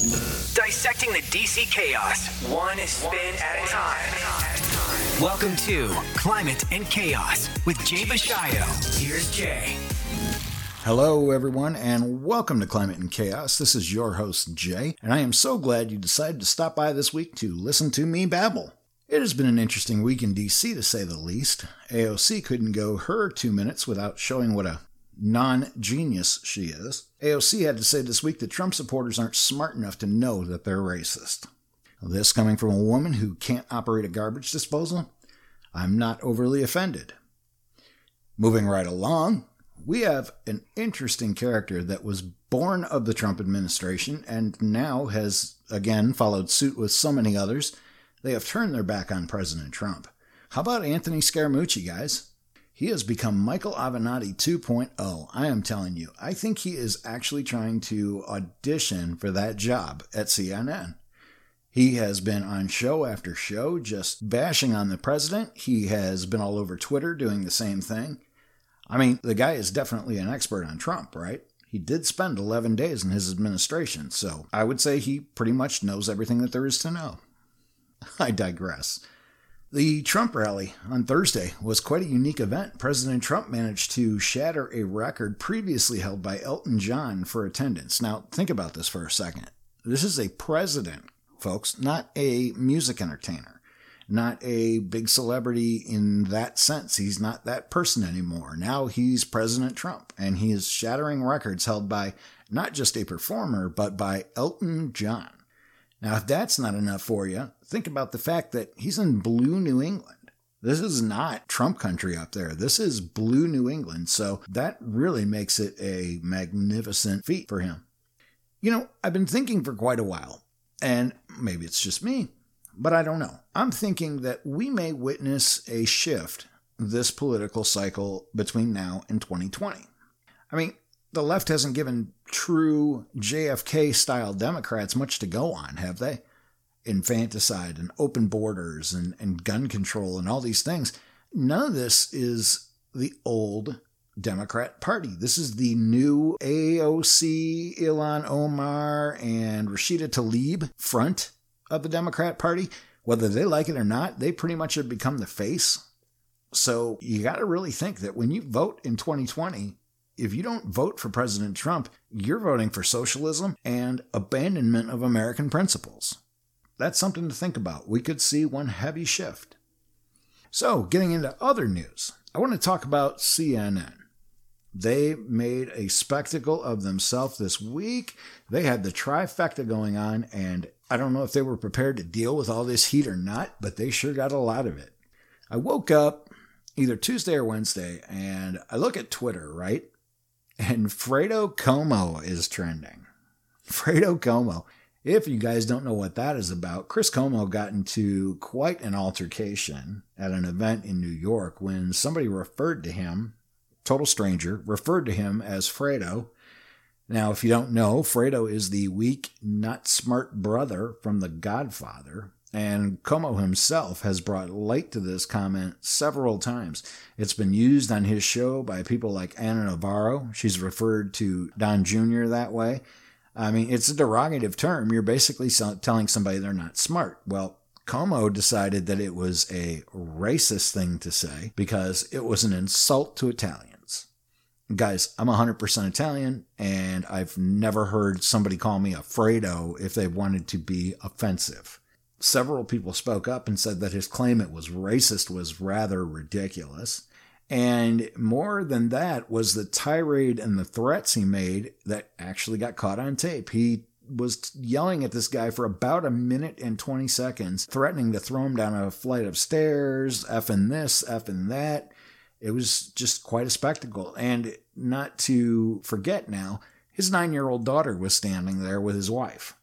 Dissecting the DC chaos, one spin at a time. Welcome to Climate and Chaos with Jay Bashayo. Here's Jay. Hello, everyone, and welcome to Climate and Chaos. This is your host, Jay, and I am so glad you decided to stop by this week to listen to me babble. It has been an interesting week in DC, to say the least. AOC couldn't go her two minutes without showing what a non genius she is. AOC had to say this week that Trump supporters aren't smart enough to know that they're racist. This coming from a woman who can't operate a garbage disposal? I'm not overly offended. Moving right along, we have an interesting character that was born of the Trump administration and now has again followed suit with so many others. They have turned their back on President Trump. How about Anthony Scaramucci, guys? He has become Michael Avenatti 2.0. I am telling you, I think he is actually trying to audition for that job at CNN. He has been on show after show just bashing on the president. He has been all over Twitter doing the same thing. I mean, the guy is definitely an expert on Trump, right? He did spend 11 days in his administration, so I would say he pretty much knows everything that there is to know. I digress. The Trump rally on Thursday was quite a unique event. President Trump managed to shatter a record previously held by Elton John for attendance. Now, think about this for a second. This is a president, folks, not a music entertainer not a big celebrity in that sense. He's not that person anymore. Now he's President Trump, and he is shattering records held by not just a performer, but by Elton John. Now, if that's not enough for you, think about the fact that he's in blue New England. This is not Trump country up there. This is blue New England. So that really makes it a magnificent feat for him. You know, I've been thinking for quite a while, and maybe it's just me, but I don't know. I'm thinking that we may witness a shift this political cycle between now and 2020. I mean, the left hasn't given true JFK style Democrats much to go on, have they? Infanticide and open borders and, and gun control and all these things. None of this is the old Democrat Party. This is the new AOC, Ilhan Omar, and Rashida Tlaib front of the Democrat Party, whether they like it or not, they pretty much have become the face. So you got to really think that when you vote in 2020, if you don't vote for President Trump, you're voting for socialism and abandonment of American principles. That's something to think about. We could see one heavy shift. So, getting into other news, I want to talk about CNN. They made a spectacle of themselves this week. They had the trifecta going on, and I don't know if they were prepared to deal with all this heat or not, but they sure got a lot of it. I woke up either Tuesday or Wednesday, and I look at Twitter, right? And Fredo Cuomo is trending. Fredo Cuomo. If you guys don't know what that is about, Chris Cuomo got into quite an altercation at an event in New York when somebody referred to him total stranger, referred to him as Fredo. Now, if you don't know, Fredo is the weak, not smart brother from The Godfather, and Cuomo himself has brought light to this comment several times. It's been used on his show by people like Ana Navarro. She's referred to Don Jr. that way. I mean, it's a derogative term. You're basically telling somebody they're not smart. Well, Cuomo decided that it was a racist thing to say because it was an insult to Italians. Guys, I'm 100% Italian, and I've never heard somebody call me a Fredo if they wanted to be offensive. Several people spoke up and said that his claim it was racist was rather ridiculous. And more than that was the tirade and the threats he made that actually got caught on tape. He was yelling at this guy for about a minute and 20 seconds, threatening to throw him down a flight of stairs, effing this, effing that. It was just quite a spectacle. And not to forget now, his nine year old daughter was standing there with his wife.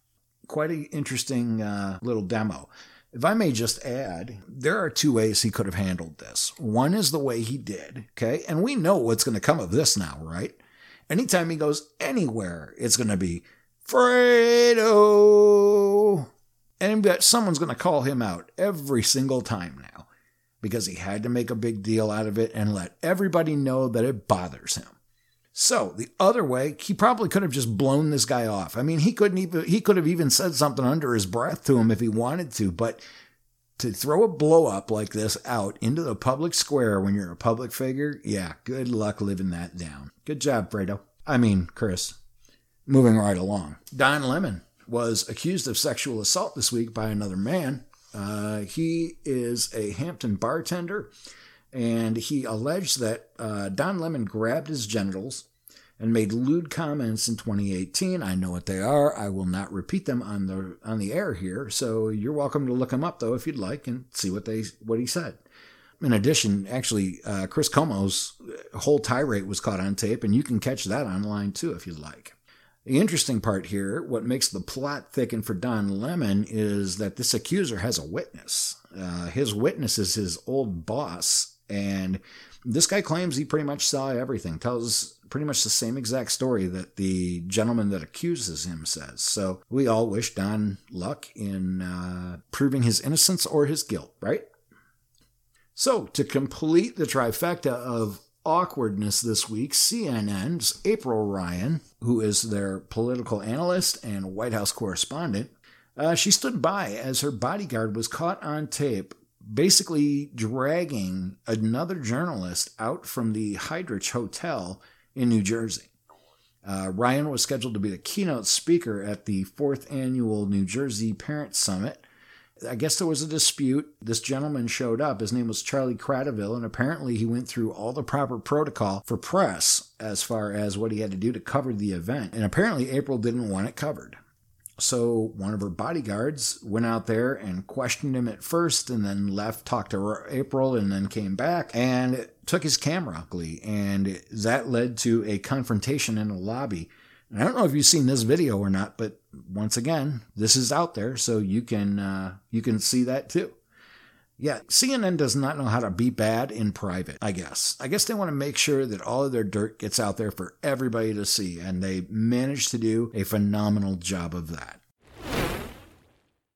Quite an interesting uh, little demo. If I may just add, there are two ways he could have handled this. One is the way he did, okay? And we know what's going to come of this now, right? Anytime he goes anywhere, it's going to be Fredo. And someone's going to call him out every single time now because he had to make a big deal out of it and let everybody know that it bothers him. So the other way, he probably could have just blown this guy off. I mean, he couldn't even he could have even said something under his breath to him if he wanted to, but to throw a blow up like this out into the public square when you're a public figure, yeah, good luck living that down. Good job, Fredo. I mean, Chris. Moving right along. Don Lemon was accused of sexual assault this week by another man. Uh, he is a Hampton bartender and he alleged that uh, Don Lemon grabbed his genitals and made lewd comments in 2018. I know what they are. I will not repeat them on the on the air here. So you're welcome to look them up though if you'd like and see what they what he said. In addition, actually, uh, Chris Cuomo's whole tirade was caught on tape, and you can catch that online too if you'd like. The interesting part here, what makes the plot thicken for Don Lemon, is that this accuser has a witness. Uh, his witness is his old boss, and this guy claims he pretty much saw everything, tells pretty much the same exact story that the gentleman that accuses him says. So we all wish Don luck in uh, proving his innocence or his guilt, right? So to complete the trifecta of awkwardness this week, CNN's April Ryan, who is their political analyst and White House correspondent, uh, she stood by as her bodyguard was caught on tape basically dragging another journalist out from the Heldrich Hotel in New Jersey. Uh, Ryan was scheduled to be the keynote speaker at the fourth annual New Jersey Parent Summit. I guess there was a dispute. This gentleman showed up. His name was Charlie Kratovil, and apparently he went through all the proper protocol for press as far as what he had to do to cover the event. And apparently, April didn't want it covered. So one of her bodyguards went out there and questioned him at first and then left, talked to April, and then came back and took his camera. Glee, and that led to a confrontation in the lobby. And I don't know if you've seen this video or not, but once again, this is out there, so you can uh, you can see that too. Yeah, CNN does not know how to be bad in private, I guess. I guess they want to make sure that all of their dirt gets out there for everybody to see, and they managed to do a phenomenal job of that.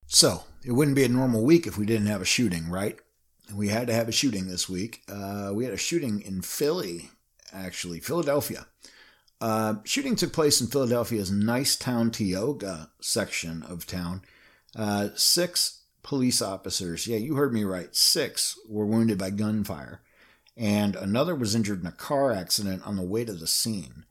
So, it wouldn't be a normal week if we didn't have a shooting, right? We had to have a shooting this week. Uh, we had a shooting in Philly, actually, Philadelphia. Uh, shooting took place in Philadelphia's Nicetown-Tioga section of town. Uh, six police officers, yeah, you heard me right, six were wounded by gunfire, and another was injured in a car accident on the way to the scene.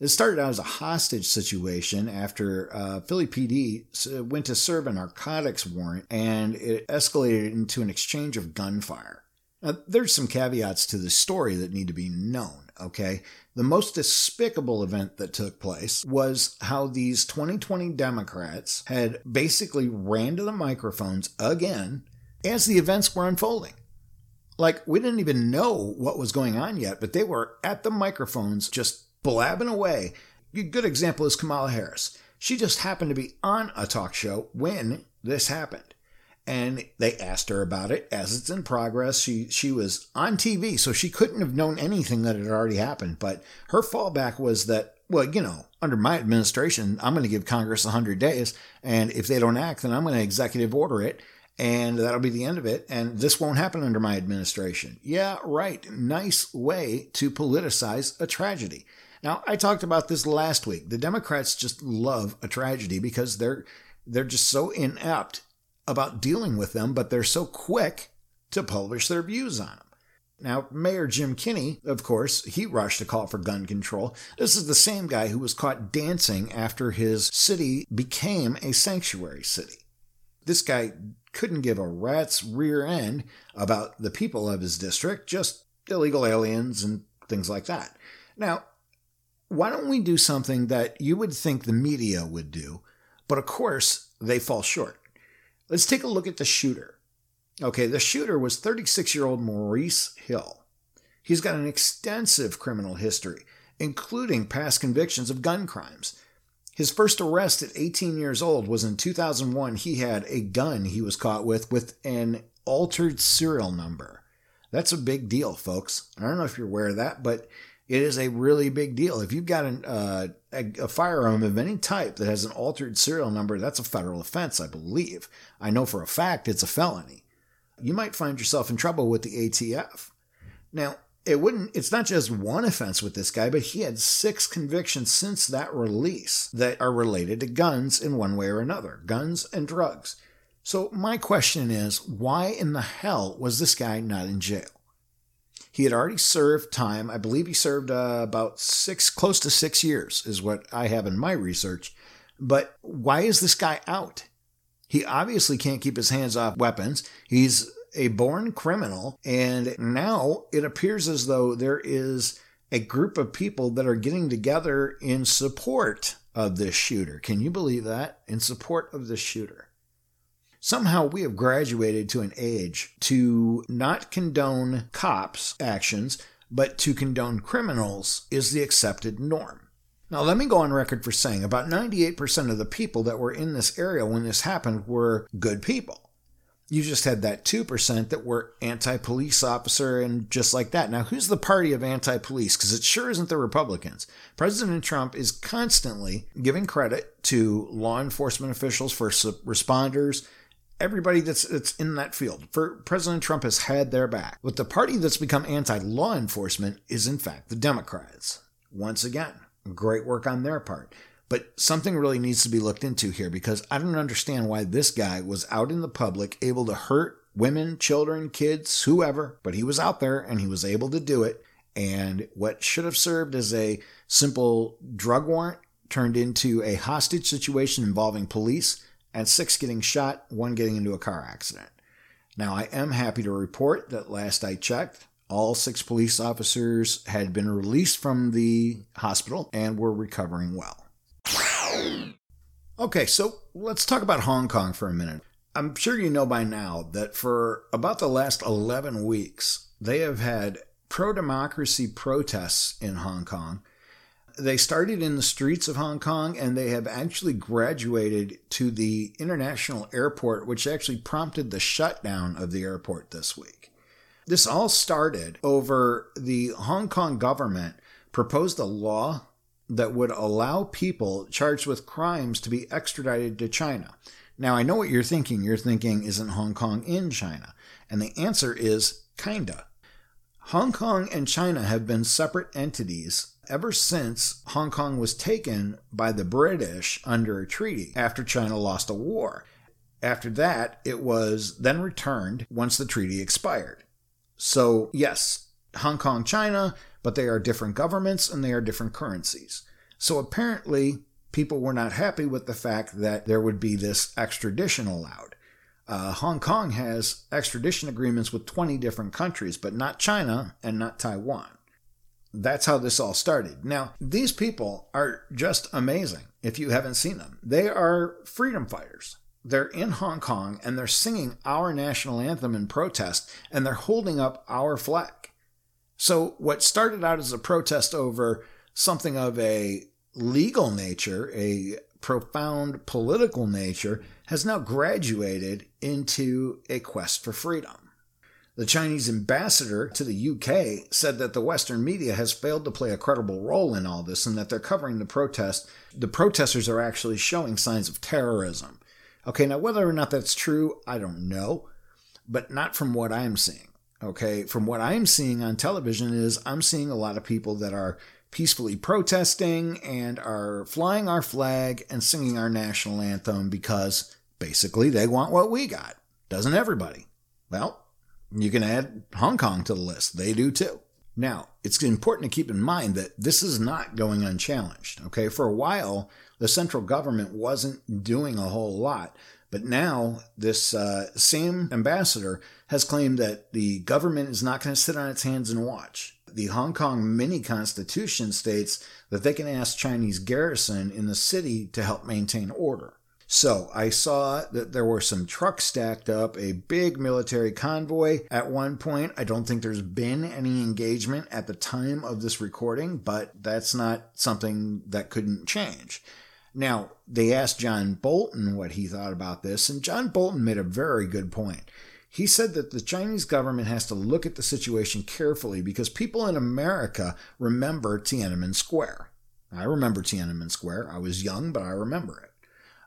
It started out as a hostage situation after uh, Philly PD went to serve a narcotics warrant and it escalated into an exchange of gunfire. Now, there's some caveats to this story that need to be known, okay? The most despicable event that took place was how these 2020 Democrats had basically ran to the microphones again as the events were unfolding. Like, we didn't even know what was going on yet, but they were at the microphones just blabbing away. A good example is Kamala Harris. She just happened to be on a talk show when this happened and they asked her about it as it's in progress. She she was on TV, so she couldn't have known anything that had already happened. But her fallback was that, well, you know, under my administration, I'm going to give Congress 100 days, and if they don't act, then I'm going to executive order it, and that'll be the end of it. And this won't happen under my administration. Yeah, right. Nice way to politicize a tragedy. Now, I talked about this last week. The Democrats just love a tragedy because they're they're just so inept about dealing with them, but they're so quick to publish their views on them. Now, Mayor Jim Kenney, of course, he rushed to call for gun control. This is the same guy who was caught dancing after his city became a sanctuary city. This guy couldn't give a rat's rear end about the people of his district, just illegal aliens and things like that. Now, why don't we do something that you would think the media would do, but of course they fall short? Let's take a look at the shooter. Okay, the shooter was 36 year old Maurice Hill. He's got an extensive criminal history, including past convictions of gun crimes. His first arrest at 18 years old was in 2001. He had a gun he was caught with with an altered serial number. That's a big deal, folks. I don't know if you're aware of that, but it is a really big deal. If you've got an, uh, a, a, firearm of any type that has an altered serial number, that's a federal offense, I believe. I know for a fact it's a felony. You might find yourself in trouble with the ATF. Now, it wouldn't it's not just one offense with this guy but he had six convictions since that release that are related to guns in one way or another guns and drugs so my question is why in the hell was this guy not in jail he had already served time i believe he served uh, about six close to six years is what i have in my research but why is this guy out he obviously can't keep his hands off weapons he's a born criminal, and now it appears as though there is a group of people that are getting together in support of this shooter. Can you believe that? In support of this shooter. Somehow we have graduated to an age to not condone cops' actions, but to condone criminals is the accepted norm. Now, let me go on record for saying about 98% of the people that were in this area when this happened were good people. You just had that 2% that were anti police officer and just like that. Now, who's the party of anti police? Because it sure isn't the Republicans. President Trump is constantly giving credit to law enforcement officials, first responders, everybody that's, that's in that field. For President Trump has had their back. But the party that's become anti law enforcement is, in fact, the Democrats. Once again, great work on their part. But something really needs to be looked into here because I don't understand why this guy was out in the public able to hurt women, children, kids, whoever, but he was out there and he was able to do it. And what should have served as a simple drug warrant turned into a hostage situation involving police and six getting shot, one getting into a car accident. Now, I am happy to report that last I checked, all six police officers had been released from the hospital and were recovering well. Okay, so let's talk about Hong Kong for a minute. I'm sure you know by now that for about the last 11 weeks, they have had pro democracy protests in Hong Kong. They started in the streets of Hong Kong and they have actually graduated to the international airport, which actually prompted the shutdown of the airport this week. This all started over the Hong Kong government proposed a law that would allow people charged with crimes to be extradited to China. Now, I know what you're thinking. You're thinking, isn't Hong Kong in China? And the answer is kinda. Hong Kong and China have been separate entities ever since Hong Kong was taken by the British under a treaty after China lost a war. After that, it was then returned once the treaty expired. So, yes, Hong Kong, China but they are different governments and they are different currencies. So apparently, people were not happy with the fact that there would be this extradition allowed. Uh, Hong Kong has extradition agreements with 20 different countries, but not China and not Taiwan. That's how this all started. Now, these people are just amazing if you haven't seen them. They are freedom fighters. They're in Hong Kong and they're singing our national anthem in protest and they're holding up our flag. So, what started out as a protest over something of a legal nature, a profound political nature, has now graduated into a quest for freedom. The Chinese ambassador to the UK said that the Western media has failed to play a credible role in all this and that they're covering the protest. The protesters are actually showing signs of terrorism. Okay, now whether or not that's true, I don't know, but not from what I'm seeing okay, from what I'm seeing on television is I'm seeing a lot of people that are peacefully protesting and are flying our flag and singing our national anthem because basically they want what we got. Doesn't everybody? Well, you can add Hong Kong to the list. They do too. Now, it's important to keep in mind that this is not going unchallenged. Okay. For a while, the central government wasn't doing a whole lot. But now, this uh, same ambassador has claimed that the government is not going to sit on its hands and watch. The Hong Kong mini constitution states that they can ask Chinese garrison in the city to help maintain order. So I saw that there were some trucks stacked up, a big military convoy at one point. I don't think there's been any engagement at the time of this recording, but that's not something that couldn't change. Now, they asked John Bolton what he thought about this, and John Bolton made a very good point. He said that the Chinese government has to look at the situation carefully because people in America remember Tiananmen Square. I remember Tiananmen Square. I was young, but I remember it.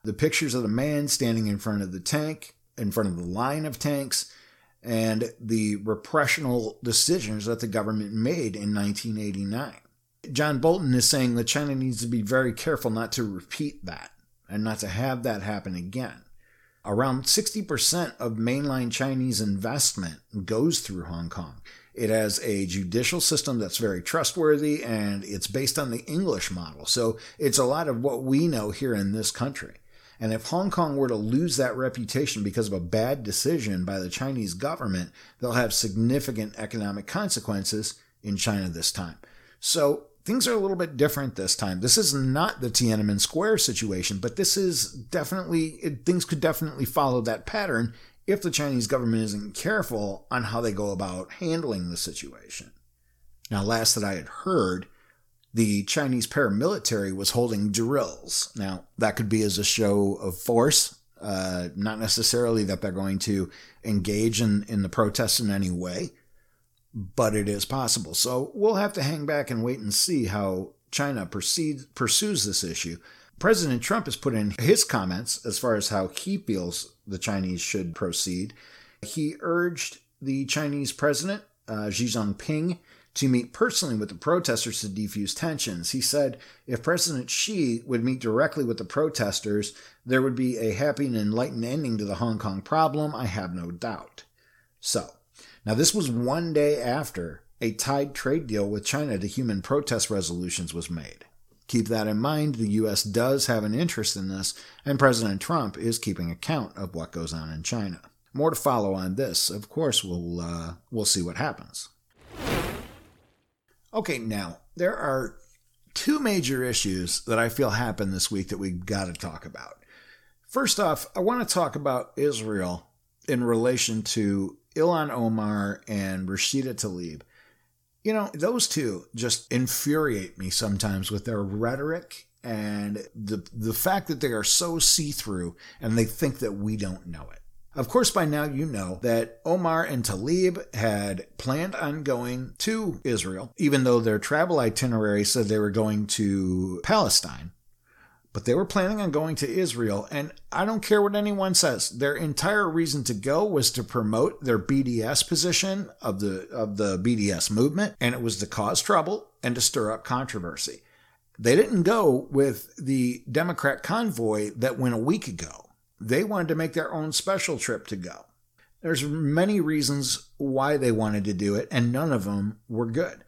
The pictures of the man standing in front of the tank, in front of the line of tanks, and the repressional decisions that the government made in 1989. John Bolton is saying that China needs to be very careful not to repeat that and not to have that happen again. Around 60% of mainline Chinese investment goes through Hong Kong. It has a judicial system that's very trustworthy and it's based on the English model. So it's a lot of what we know here in this country. And if Hong Kong were to lose that reputation because of a bad decision by the Chinese government, they'll have significant economic consequences in China this time. So things are a little bit different this time. This is not the Tiananmen Square situation, but this is definitely, it, things could definitely follow that pattern if the Chinese government isn't careful on how they go about handling the situation. Now, last that I had heard, the Chinese paramilitary was holding drills. Now, that could be as a show of force, uh, not necessarily that they're going to engage in, in the protests in any way, but it is possible. So we'll have to hang back and wait and see how China proceeds, pursues this issue. President Trump has put in his comments as far as how he feels the Chinese should proceed. He urged the Chinese president, uh, Xi Jinping, to meet personally with the protesters to defuse tensions. He said if President Xi would meet directly with the protesters, there would be a happy and enlightened ending to the Hong Kong problem, I have no doubt. So, now this was one day after a tied trade deal with China to human protest resolutions was made. Keep that in mind. The U.S. does have an interest in this, and President Trump is keeping account of what goes on in China. More to follow on this. Of course, we'll uh, we'll see what happens. Okay, now there are two major issues that I feel happened this week that we've got to talk about. First off, I want to talk about Israel in relation to Ilhan Omar and Rashida Tlaib. You know, those two just infuriate me sometimes with their rhetoric and the the fact that they are so see-through and they think that we don't know it. Of course, by now you know that Omar and Tlaib had planned on going to Israel, even though their travel itinerary said they were going to Palestine. But they were planning on going to Israel, and I don't care what anyone says. Their entire reason to go was to promote their BDS position of the of the BDS movement, and it was to cause trouble and to stir up controversy. They didn't go with the Democrat convoy that went a week ago they wanted to make their own special trip to go. There's many reasons why they wanted to do it, and none of them were good.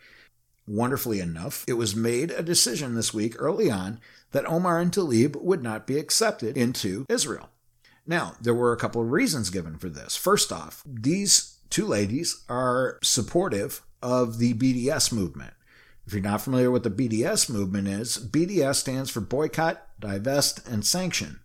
Wonderfully enough, it was made a decision this week early on that Omar and Tlaib would not be accepted into Israel. Now, there were a couple of reasons given for this. First off, these two ladies are supportive of the BDS movement. If you're not familiar with the BDS movement is, BDS stands for boycott, divest, and sanction.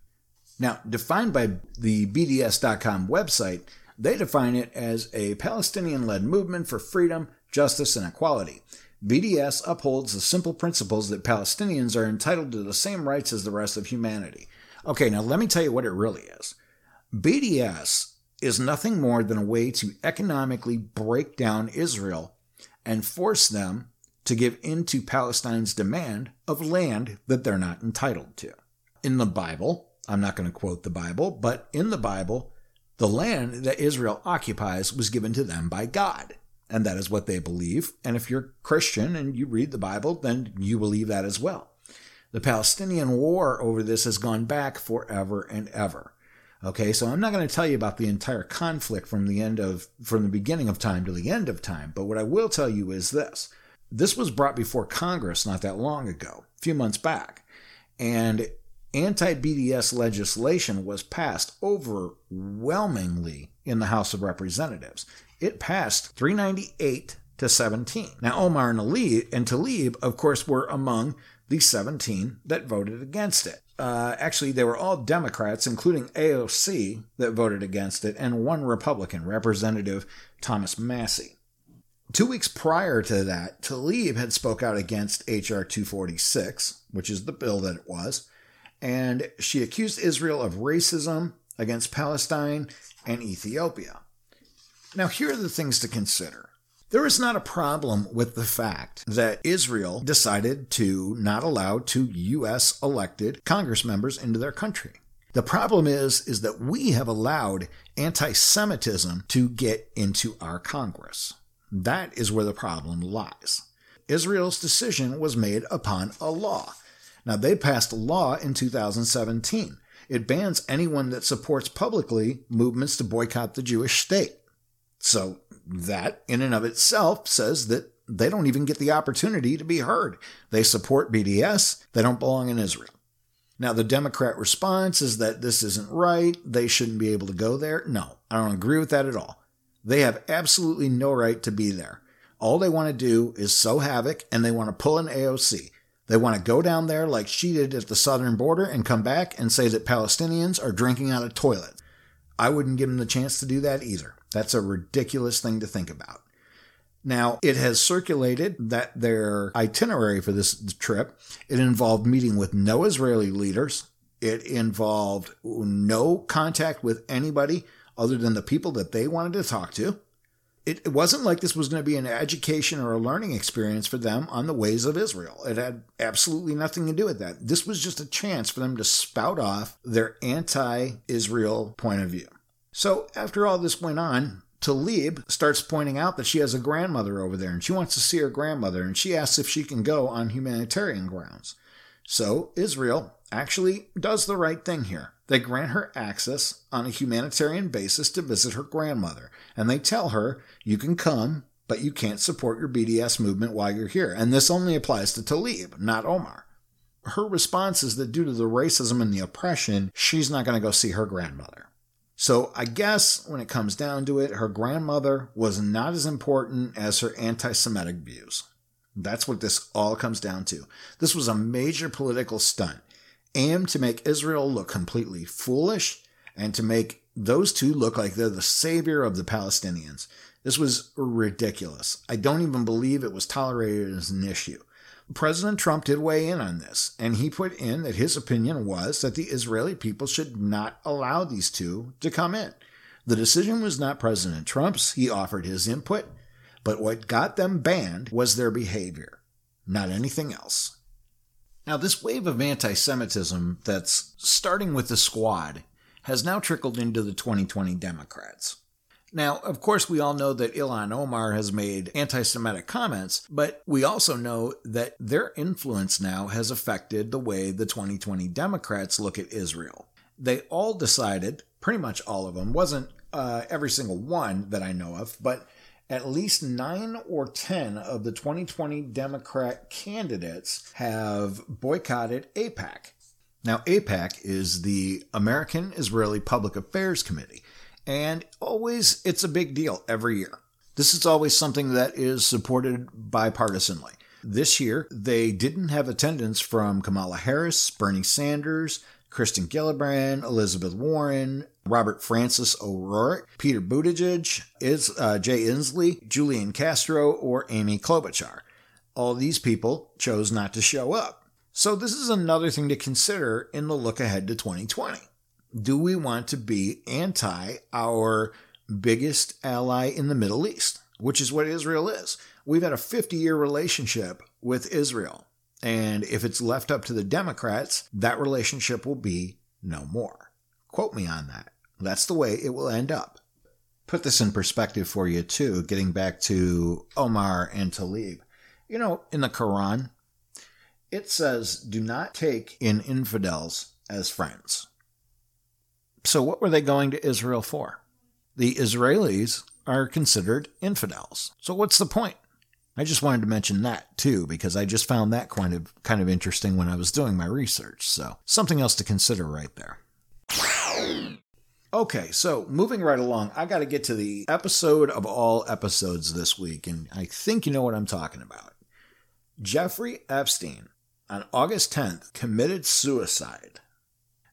Now, defined by the BDS.com website, they define it as a Palestinian led movement for freedom, justice, and equality. BDS upholds the simple principles that Palestinians are entitled to the same rights as the rest of humanity. Okay, now let me tell you what it really is. BDS is nothing more than a way to economically break down Israel and force them to give in to Palestine's demand of land that they're not entitled to. In the Bible, I'm not going to quote the Bible, but in the Bible, the land that Israel occupies was given to them by God. And that is what they believe. And if you're Christian and you read the Bible, then you believe that as well. The Palestinian war over this has gone back forever and ever. Okay, so I'm not going to tell you about the entire conflict from the end of from the beginning of time to the end of time, but what I will tell you is this. This was brought before Congress not that long ago, a few months back. And anti BDS legislation was passed overwhelmingly in the House of Representatives. It passed 398 to 17. Now, Omar and, Ali, and Tlaib, of course, were among the 17 that voted against it. Uh, actually, they were all Democrats, including AOC, that voted against it, and one Republican, Representative Thomas Massie. Two weeks prior to that, Tlaib had spoke out against H.R. 246, which is the bill that it was, and she accused Israel of racism against Palestine and Ethiopia. Now, here are the things to consider. There is not a problem with the fact that Israel decided to not allow two U.S. elected Congress members into their country. The problem is, is that we have allowed anti-Semitism to get into our Congress. That is where the problem lies. Israel's decision was made upon a law. Now, they passed a law in 2017. It bans anyone that supports publicly movements to boycott the Jewish state. So, that in and of itself says that they don't even get the opportunity to be heard. They support BDS, they don't belong in Israel. Now, the Democrat response is that this isn't right. They shouldn't be able to go there. No, I don't agree with that at all. They have absolutely no right to be there. All they want to do is sow havoc and they want to pull an AOC. They want to go down there like she did at the southern border and come back and say that Palestinians are drinking out of toilets. I wouldn't give them the chance to do that either. That's a ridiculous thing to think about. Now, it has circulated that their itinerary for this trip, it involved meeting with no Israeli leaders. It involved no contact with anybody other than the people that they wanted to talk to. It, wasn't like this was going to be an education or a learning experience for them on the ways of Israel. It had absolutely nothing to do with that. This was just a chance for them to spout off their anti Israel point of view. So, after all this went on, Tlaib starts pointing out that she has a grandmother over there and she wants to see her grandmother and she asks if she can go on humanitarian grounds. So Israel actually does the right thing here. They grant her access on a humanitarian basis to visit her grandmother and they tell her, you can come, but you can't support your BDS movement while you're here. And this only applies to Tlaib, not Omar. Her response is that due to the racism and the oppression, she's not going to go see her grandmother. So I guess when it comes down to it, her grandmother was not as important as her anti Semitic views. That's what this all comes down to. This was a major political stunt aimed to make Israel look completely foolish and to make those two look like they're the savior of the Palestinians. This was ridiculous. I don't even believe it was tolerated as an issue. President Trump did weigh in on this, and he put in that his opinion was that the Israeli people should not allow these two to come in. The decision was not President Trump's, he offered his input, but what got them banned was their behavior, not anything else. Now, this wave of anti Semitism that's starting with the squad has now trickled into the 2020 Democrats. Now, of course, we all know that Ilhan Omar has made anti Semitic comments, but we also know that their influence now has affected the way the 2020 Democrats look at Israel. They all decided, pretty much all of them, wasn't uh, every single one that I know of, but at least nine or 10 of the 2020 Democrat candidates have boycotted APAC. Now, APAC is the American Israeli Public Affairs Committee and always it's a big deal every year. This is always something that is supported bipartisanly. This year, they didn't have attendance from Kamala Harris, Bernie Sanders, Kristen Gillibrand, Elizabeth Warren, Robert Francis O'Rourke, Peter Buttigieg, is, uh, Jay Inslee, Julian Castro, or Amy Klobuchar. All these people chose not to show up. So this is another thing to consider in the look ahead to 2020 do we want to be anti our biggest ally in the Middle East, which is what Israel is? We've had a 50 year relationship with Israel. And if it's left up to the Democrats, that relationship will be no more. Quote me on that. That's the way it will end up. Put this in perspective for you, too, getting back to Omar and Tlaib. You know, in the Quran, it says, do not take in infidels as friends. So, what were they going to Israel for? The Israelis are considered infidels. So, what's the point? I just wanted to mention that too, because I just found that kind of kind of interesting when I was doing my research. So, something else to consider right there. Okay, so moving right along, I got to get to the episode of all episodes this week, and I think you know what I'm talking about. Jeffrey Epstein, on August 10th, committed suicide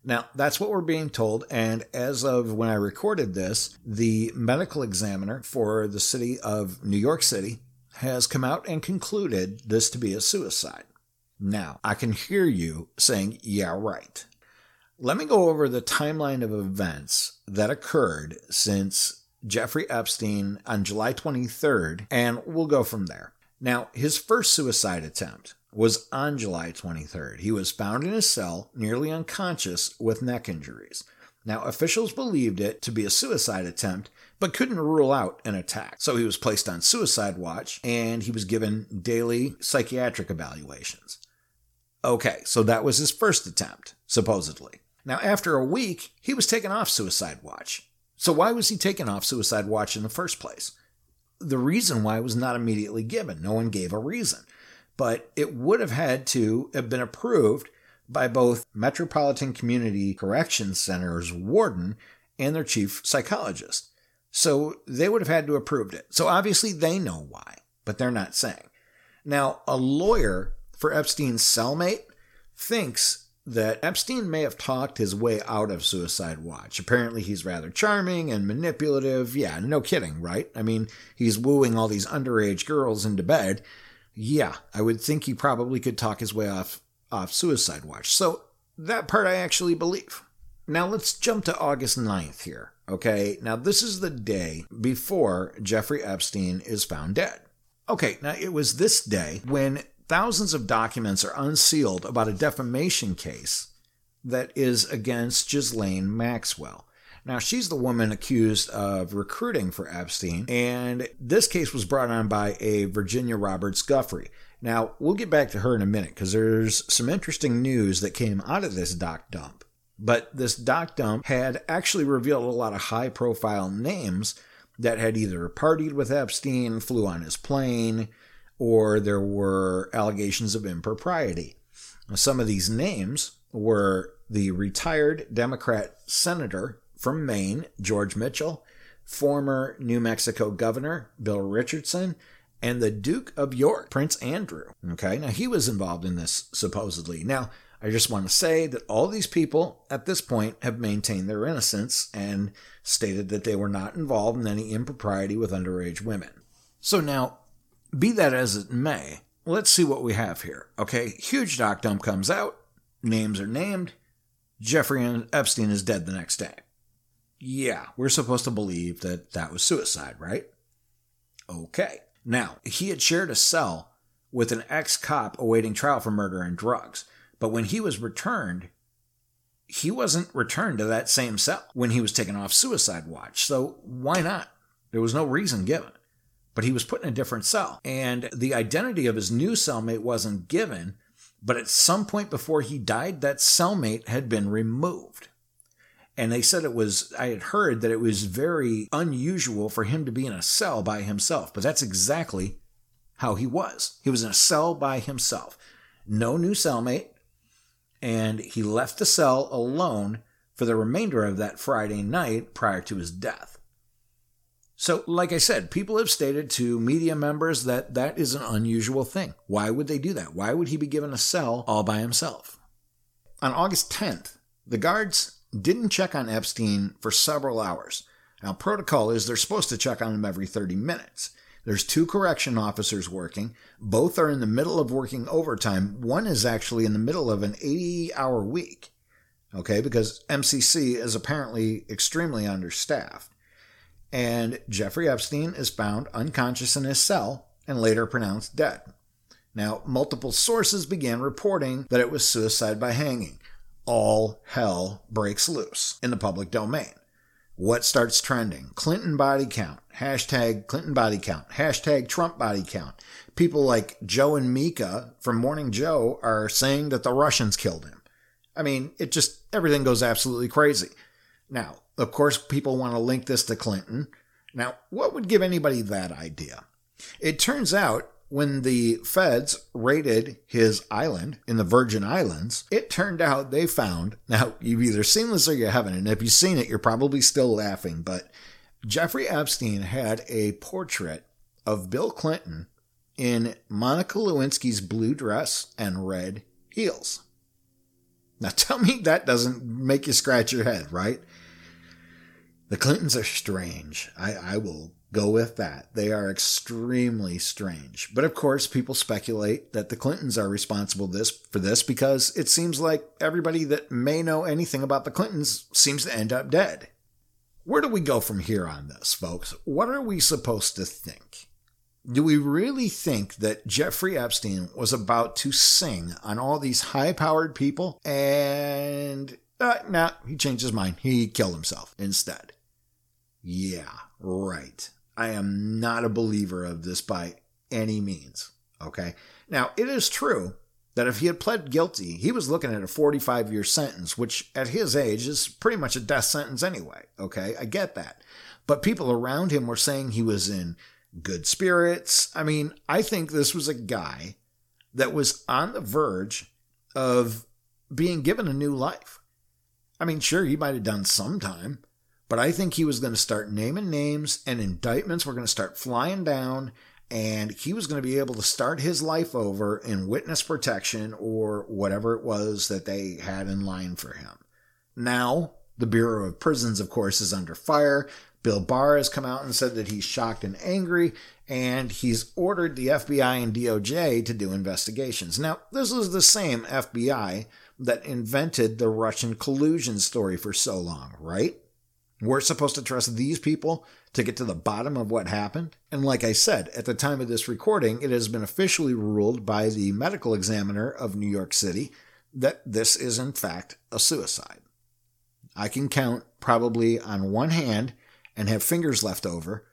now, that's what we're being told. And as of when I recorded this, the medical examiner for the city of New York City has come out and concluded this to be a suicide. Now, I can hear you saying, yeah, right. Let me go over the timeline of events that occurred since Jeffrey Epstein on July 23rd, and we'll go from there. Now, his first suicide attempt was on July 23rd. He was found in his cell, nearly unconscious, with neck injuries. Now, officials believed it to be a suicide attempt, but couldn't rule out an attack. So he was placed on suicide watch and he was given daily psychiatric evaluations. Okay, so that was his first attempt, supposedly. Now, after a week, he was taken off suicide watch. So, why was he taken off suicide watch in the first place? The reason why was not immediately given. No one gave a reason. But it would have had to have been approved by both Metropolitan Community Corrections Center's warden and their chief psychologist. So they would have had to approve it. So obviously they know why, but they're not saying. Now, a lawyer for Epstein's cellmate thinks that Epstein may have talked his way out of Suicide Watch. Apparently, he's rather charming and manipulative. Yeah, no kidding, right? I mean, he's wooing all these underage girls into bed. Yeah, I would think he probably could talk his way off off Suicide Watch. So that part I actually believe. Now let's jump to August 9th here. Okay, now this is the day before Jeffrey Epstein is found dead. Okay, now it was this day when thousands of documents are unsealed about a defamation case that is against Ghislaine Maxwell. Now, she's the woman accused of recruiting for Epstein, and this case was brought on by a Virginia Roberts Giuffre. Now, we'll get back to her in a minute because there's some interesting news that came out of this doc dump. But this doc dump had actually revealed a lot of high profile names that had either partied with Epstein, flew on his plane, or there were allegations of impropriety. Some of these names were the retired Democrat senator from Maine, George Mitchell, former New Mexico governor, Bill Richardson, and the Duke of York, Prince Andrew. Okay, now he was involved in this supposedly. Now, I just want to say that all these people at this point have maintained their innocence and stated that they were not involved in any impropriety with underage women. So now, be that as it may, let's see what we have here. Okay, huge doc dump comes out, names are named, Jeffrey Epstein is dead the next day. Yeah, we're supposed to believe that that was suicide, right? Okay. Now, he had shared a cell with an ex cop awaiting trial for murder and drugs. But when he was returned, he wasn't returned to that same cell when he was taken off suicide watch. So why not? There was no reason given. But he was put in a different cell. And the identity of his new cellmate wasn't given. But at some point before he died, that cellmate had been removed. And they said it was, I had heard that it was very unusual for him to be in a cell by himself. But that's exactly how he was. He was in a cell by himself. No new cellmate. And he left the cell alone for the remainder of that Friday night prior to his death. So, like I said, people have stated to media members that that is an unusual thing. Why would they do that? Why would he be given a cell all by himself? On August 10th, the guards didn't check on Epstein for several hours. Now, protocol is they're supposed to check on him every 30 minutes. There's two correction officers working. Both are in the middle of working overtime. One is actually in the middle of an 80 hour week. Okay, because MCC is apparently extremely understaffed. And Jeffrey Epstein is found unconscious in his cell and later pronounced dead. Now, multiple sources began reporting that it was suicide by hanging all hell breaks loose in the public domain. What starts trending? Clinton body count. Hashtag Clinton body count. Hashtag Trump body count. People like Joe and Mika from Morning Joe are saying that the Russians killed him. I mean, it just, everything goes absolutely crazy. Now, of course, people want to link this to Clinton. Now, what would give anybody that idea? It turns out when the feds raided his island in the Virgin Islands, it turned out they found now you've either seen this or you haven't, and if you've seen it, you're probably still laughing. But Jeffrey Epstein had a portrait of Bill Clinton in Monica Lewinsky's blue dress and red heels. Now tell me that doesn't make you scratch your head, right? The Clintons are strange. I, I will go with that. They are extremely strange. But of course, people speculate that the Clintons are responsible this for this because it seems like everybody that may know anything about the Clintons seems to end up dead. Where do we go from here on this, folks? What are we supposed to think? Do we really think that Jeffrey Epstein was about to sing on all these high powered people? And uh, nah, he changed his mind. He killed himself instead. Yeah, right. I am not a believer of this by any means. Okay. Now, it is true that if he had pled guilty, he was looking at a 45 year sentence, which at his age is pretty much a death sentence anyway. Okay, I get that. But people around him were saying he was in good spirits. I mean, I think this was a guy that was on the verge of being given a new life. I mean, sure, he might have done some time, but I think he was going to start naming names and indictments were going to start flying down and he was going to be able to start his life over in witness protection or whatever it was that they had in line for him. Now, the Bureau of Prisons, of course, is under fire. Bill Barr has come out and said that he's shocked and angry, and he's ordered the FBI and DOJ to do investigations. Now, this is the same FBI that invented the Russian collusion story for so long, right? We're supposed to trust these people to get to the bottom of what happened. And like I said, at the time of this recording, it has been officially ruled by the medical examiner of New York City that this is, in fact, a suicide. I can count probably on one hand and have fingers left over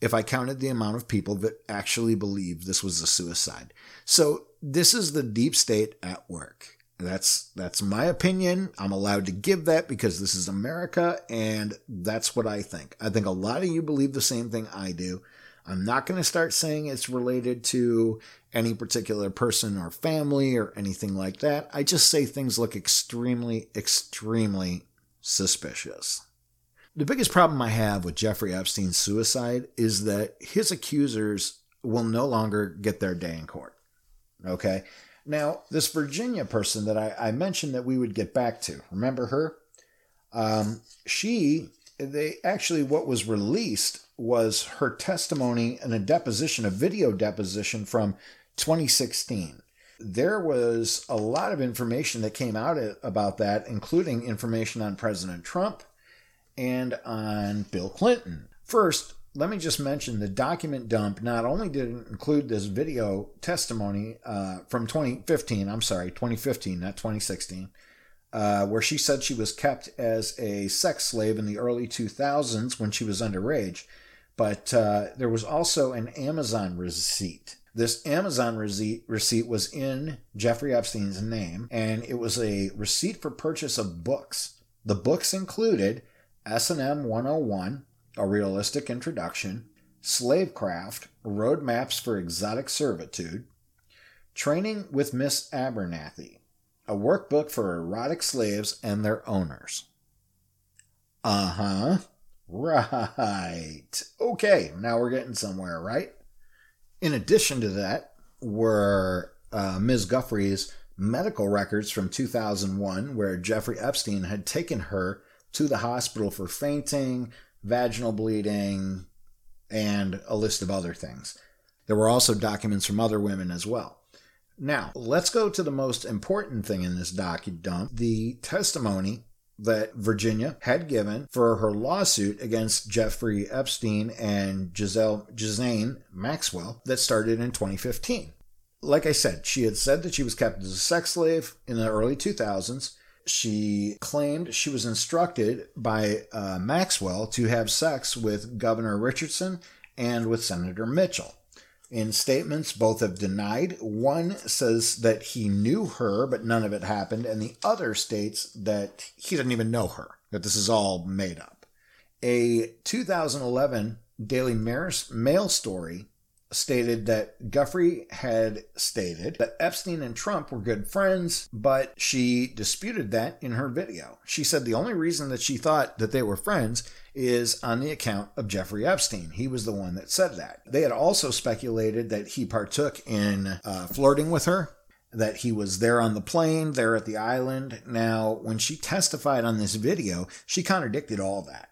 if I counted the amount of people that actually believe this was a suicide. So, this is the deep state at work. That's that's my opinion. I'm allowed to give that because this is America and that's what I think. I think a lot of you believe the same thing I do. I'm not going to start saying it's related to any particular person or family or anything like that. I just say things look extremely extremely suspicious. The biggest problem I have with Jeffrey Epstein's suicide is that his accusers will no longer get their day in court. Okay? Now, this Virginia person that I, I mentioned that we would get back to, remember her? Um, she, they actually, what was released was her testimony in a deposition, a video deposition from 2016. There was a lot of information that came out about that, including information on President Trump and on Bill Clinton. First, let me just mention the document dump not only did it include this video testimony uh, from 2015, I'm sorry, 2015, not 2016, uh, where she said she was kept as a sex slave in the early 2000s when she was underage, but uh, there was also an Amazon receipt. This Amazon receipt, receipt was in Jeffrey Epstein's name, and it was a receipt for purchase of books. The books included S&M 101, a realistic introduction, slavecraft, roadmaps for exotic servitude, training with Miss Abernathy, a workbook for erotic slaves and their owners. Uh huh. Right. Okay, now we're getting somewhere, right? In addition to that, were uh, Ms. Giuffre's medical records from 2001, where Jeffrey Epstein had taken her to the hospital for fainting, vaginal bleeding, and a list of other things. There were also documents from other women as well. Now, let's go to the most important thing in this docu the testimony that Virginia had given for her lawsuit against Jeffrey Epstein and Giselle Ghislaine Maxwell that started in 2015. Like I said, she had said that she was kept as a sex slave in the early 2000s she claimed she was instructed by uh, Maxwell to have sex with Governor Richardson and with Senator Mitchell. In statements, both have denied. One says that he knew her, but none of it happened, and the other states that he didn't even know her, that this is all made up. A 2011 Daily Mail story stated that Giuffre had stated that Epstein and Trump were good friends, but she disputed that in her video. She said the only reason that she thought that they were friends is on the account of Jeffrey Epstein. He was the one that said that. They had also speculated that he partook in uh, flirting with her. That he was there on the plane, there at the island. Now, when she testified on this video, she contradicted all that.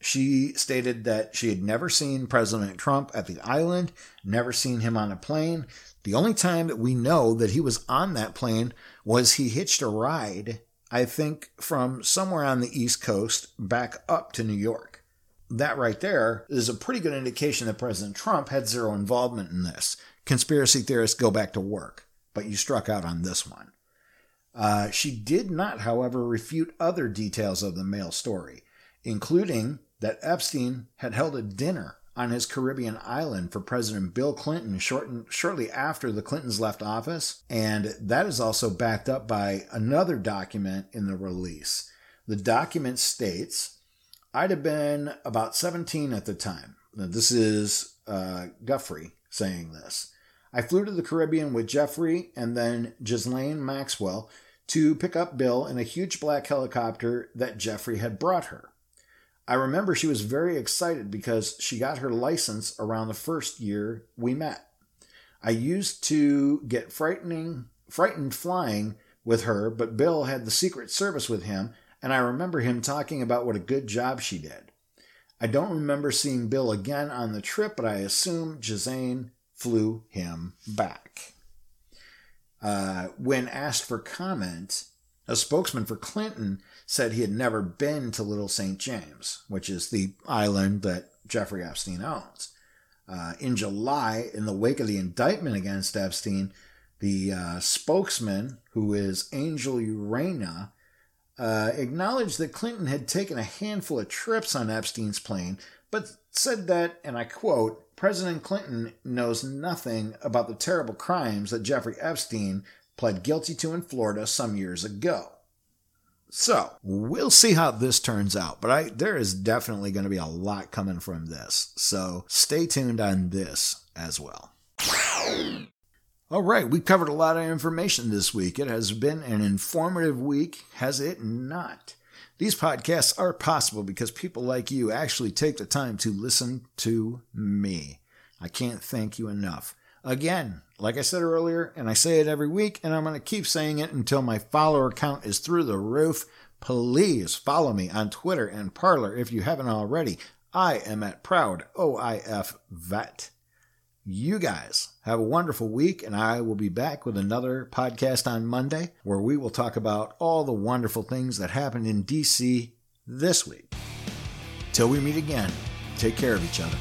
She stated that she had never seen President Trump at the island, never seen him on a plane. The only time that we know that he was on that plane was he hitched a ride, I think, from somewhere on the East Coast back up to New York. that right there is a pretty good indication that President Trump had zero involvement in this. Conspiracy theorists go back to work, but you struck out on this one. Uh, she did not, however, refute other details of the mail story, including that Epstein had held a dinner on his Caribbean island for President Bill Clinton shortly after the Clintons left office, and that is also backed up by another document in the release. The document states, I'd have been about 17 at the time. Now, this is uh, Guffey saying this. I flew to the Caribbean with Jeffrey and then Ghislaine Maxwell to pick up Bill in a huge black helicopter that Jeffrey had brought her. I remember she was very excited because she got her license around the first year we met. I used to get frightening, frightened flying with her, but Bill had the Secret Service with him, and I remember him talking about what a good job she did. I don't remember seeing Bill again on the trip, but I assume Jazane flew him back. Uh, when asked for comment, a spokesman for Clinton said he had never been to Little St. James, which is the island that Jeffrey Epstein owns. Uh, in July, in the wake of the indictment against Epstein, the uh, spokesman, who is Angel Urena, uh, acknowledged that Clinton had taken a handful of trips on Epstein's plane, but said that, and I quote, President Clinton knows nothing about the terrible crimes that Jeffrey Epstein pled guilty to in Florida some years ago. So we'll see how this turns out, but I there is definitely going to be a lot coming from this. So stay tuned on this as well. All right, we covered a lot of information this week. It has been an informative week, has it not? These podcasts are possible because people like you actually take the time to listen to me. I can't thank you enough. Again, like I said earlier, and I say it every week, and I'm going to keep saying it until my follower count is through the roof. Please follow me on Twitter and Parler if you haven't already. I am at Proud OIF Vet. You guys have a wonderful week, and I will be back with another podcast on Monday where we will talk about all the wonderful things that happened in DC this week. Till we meet again, take care of each other.